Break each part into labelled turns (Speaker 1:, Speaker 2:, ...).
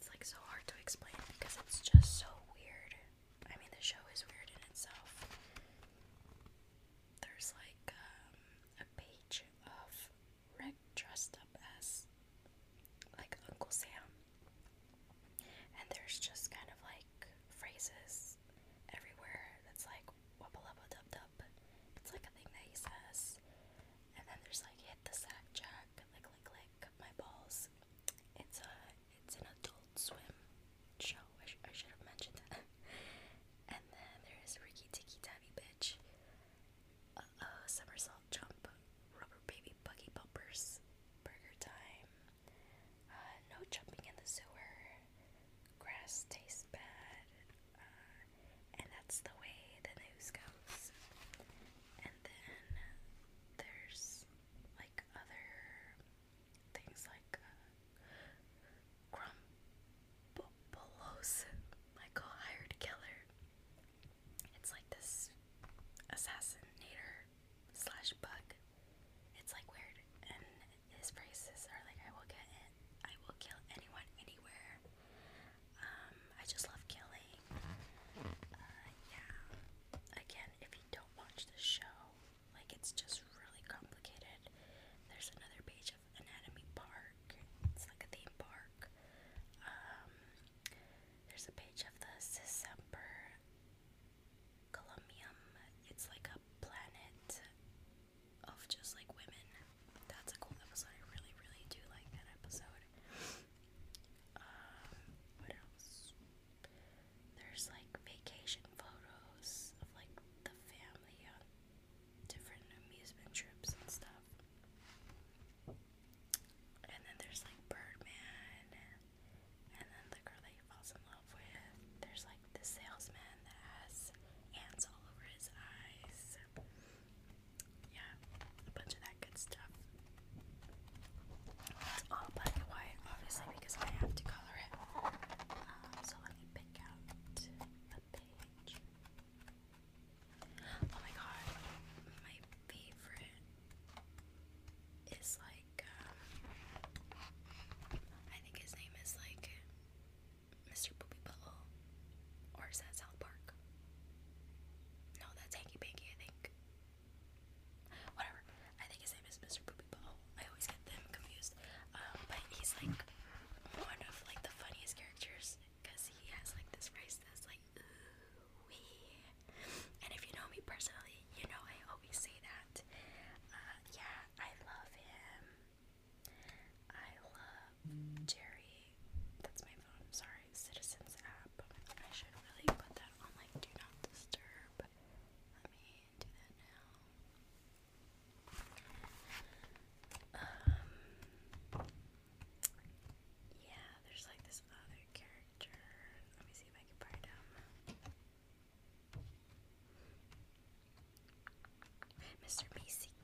Speaker 1: it's like so hard to explain because it's just so ça, ça. Mr. Macy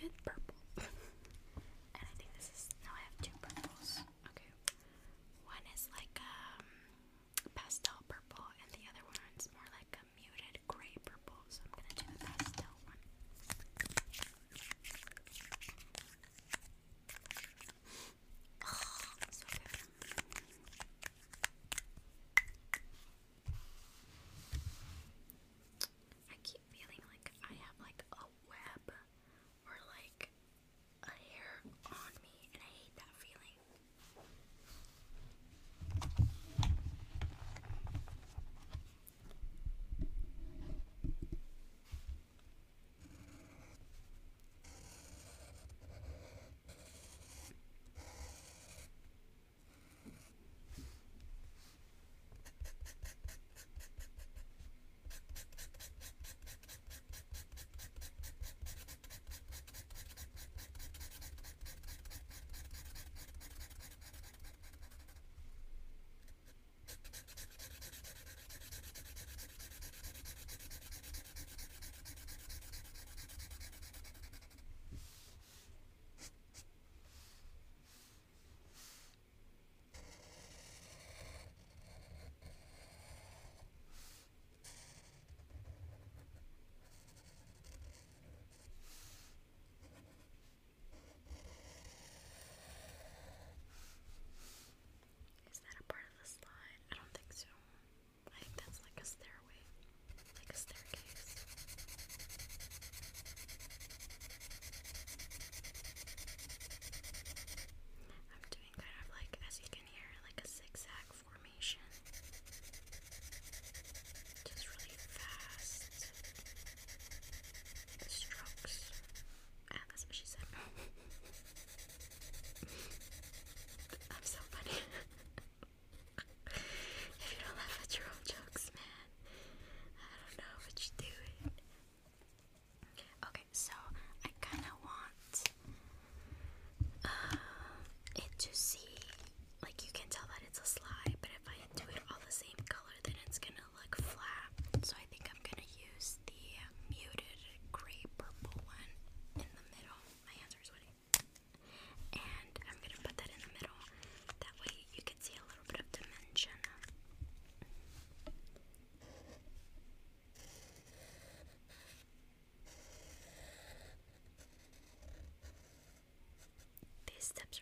Speaker 1: bit purple. steps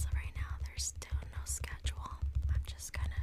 Speaker 1: as of right now, there's still no schedule. I'm just kind of